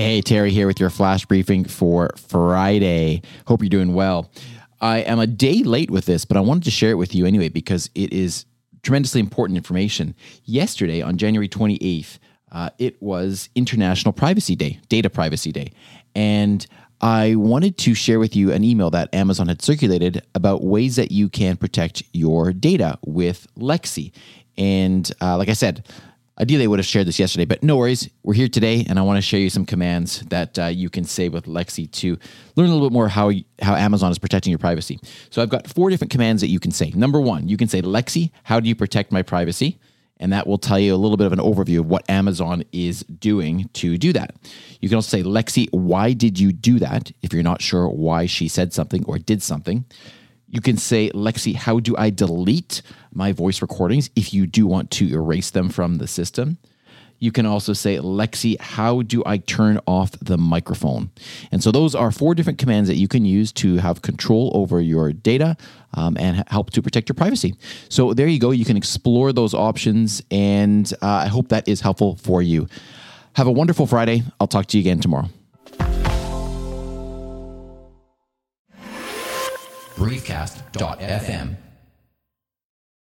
Hey, Terry here with your flash briefing for Friday. Hope you're doing well. I am a day late with this, but I wanted to share it with you anyway because it is tremendously important information. Yesterday, on January 28th, uh, it was International Privacy Day, Data Privacy Day. And I wanted to share with you an email that Amazon had circulated about ways that you can protect your data with Lexi. And uh, like I said, Ideally, I would have shared this yesterday, but no worries. We're here today, and I want to show you some commands that uh, you can say with Lexi to learn a little bit more how how Amazon is protecting your privacy. So I've got four different commands that you can say. Number one, you can say Lexi, how do you protect my privacy? And that will tell you a little bit of an overview of what Amazon is doing to do that. You can also say, Lexi, why did you do that? If you're not sure why she said something or did something. You can say, Lexi, how do I delete my voice recordings if you do want to erase them from the system? You can also say, Lexi, how do I turn off the microphone? And so those are four different commands that you can use to have control over your data um, and help to protect your privacy. So there you go. You can explore those options, and uh, I hope that is helpful for you. Have a wonderful Friday. I'll talk to you again tomorrow. briefcast.fm